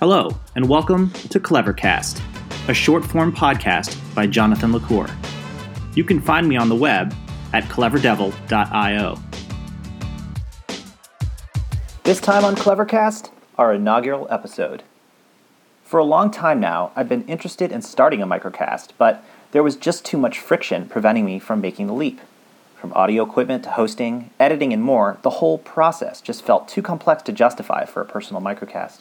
Hello, and welcome to Clevercast, a short form podcast by Jonathan LaCour. You can find me on the web at cleverdevil.io. This time on Clevercast, our inaugural episode. For a long time now, I've been interested in starting a microcast, but there was just too much friction preventing me from making the leap. From audio equipment to hosting, editing, and more, the whole process just felt too complex to justify for a personal microcast.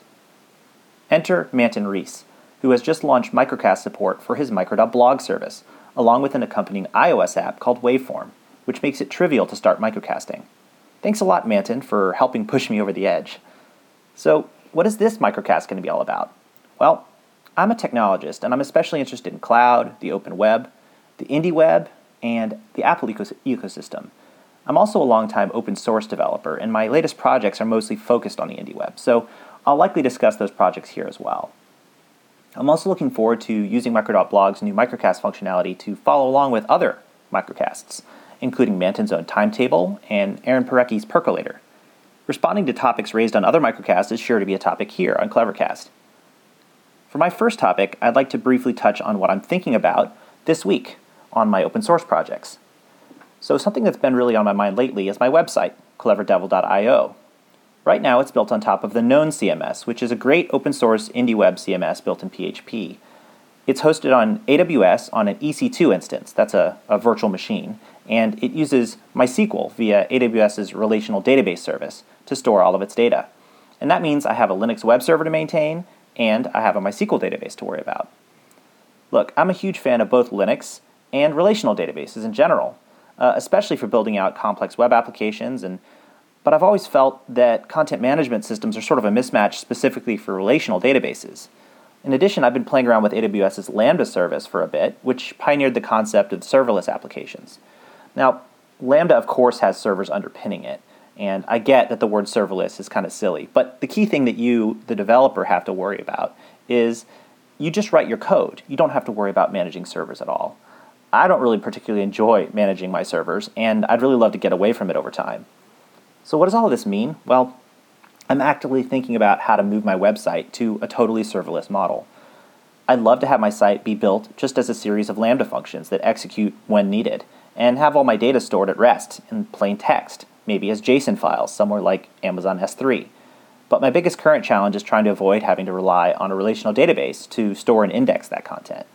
Enter Manton Reece, who has just launched microcast support for his micro.blog service, along with an accompanying iOS app called Waveform, which makes it trivial to start microcasting. Thanks a lot, Manton, for helping push me over the edge. So, what is this microcast going to be all about? Well, I'm a technologist, and I'm especially interested in cloud, the open web, the indie web, and the Apple ecos- ecosystem. I'm also a longtime open source developer, and my latest projects are mostly focused on the indie web. So I'll likely discuss those projects here as well. I'm also looking forward to using Micro.blog's new microcast functionality to follow along with other microcasts, including Manton's own timetable and Aaron Parecki's Percolator. Responding to topics raised on other microcasts is sure to be a topic here on Clevercast. For my first topic, I'd like to briefly touch on what I'm thinking about this week on my open source projects. So, something that's been really on my mind lately is my website, cleverdevil.io, Right now, it's built on top of the Known CMS, which is a great open source indie web CMS built in PHP. It's hosted on AWS on an EC2 instance, that's a, a virtual machine, and it uses MySQL via AWS's relational database service to store all of its data. And that means I have a Linux web server to maintain, and I have a MySQL database to worry about. Look, I'm a huge fan of both Linux and relational databases in general, uh, especially for building out complex web applications and but I've always felt that content management systems are sort of a mismatch specifically for relational databases. In addition, I've been playing around with AWS's Lambda service for a bit, which pioneered the concept of serverless applications. Now, Lambda, of course, has servers underpinning it, and I get that the word serverless is kind of silly, but the key thing that you, the developer, have to worry about is you just write your code. You don't have to worry about managing servers at all. I don't really particularly enjoy managing my servers, and I'd really love to get away from it over time. So, what does all of this mean? Well, I'm actively thinking about how to move my website to a totally serverless model. I'd love to have my site be built just as a series of Lambda functions that execute when needed, and have all my data stored at rest in plain text, maybe as JSON files somewhere like Amazon S3. But my biggest current challenge is trying to avoid having to rely on a relational database to store and index that content.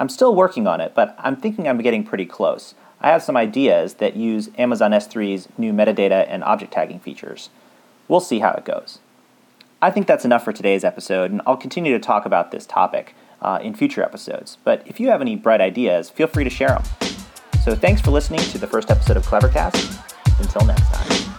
I'm still working on it, but I'm thinking I'm getting pretty close. I have some ideas that use Amazon S3's new metadata and object tagging features. We'll see how it goes. I think that's enough for today's episode, and I'll continue to talk about this topic uh, in future episodes. But if you have any bright ideas, feel free to share them. So thanks for listening to the first episode of Clevercast. Until next time.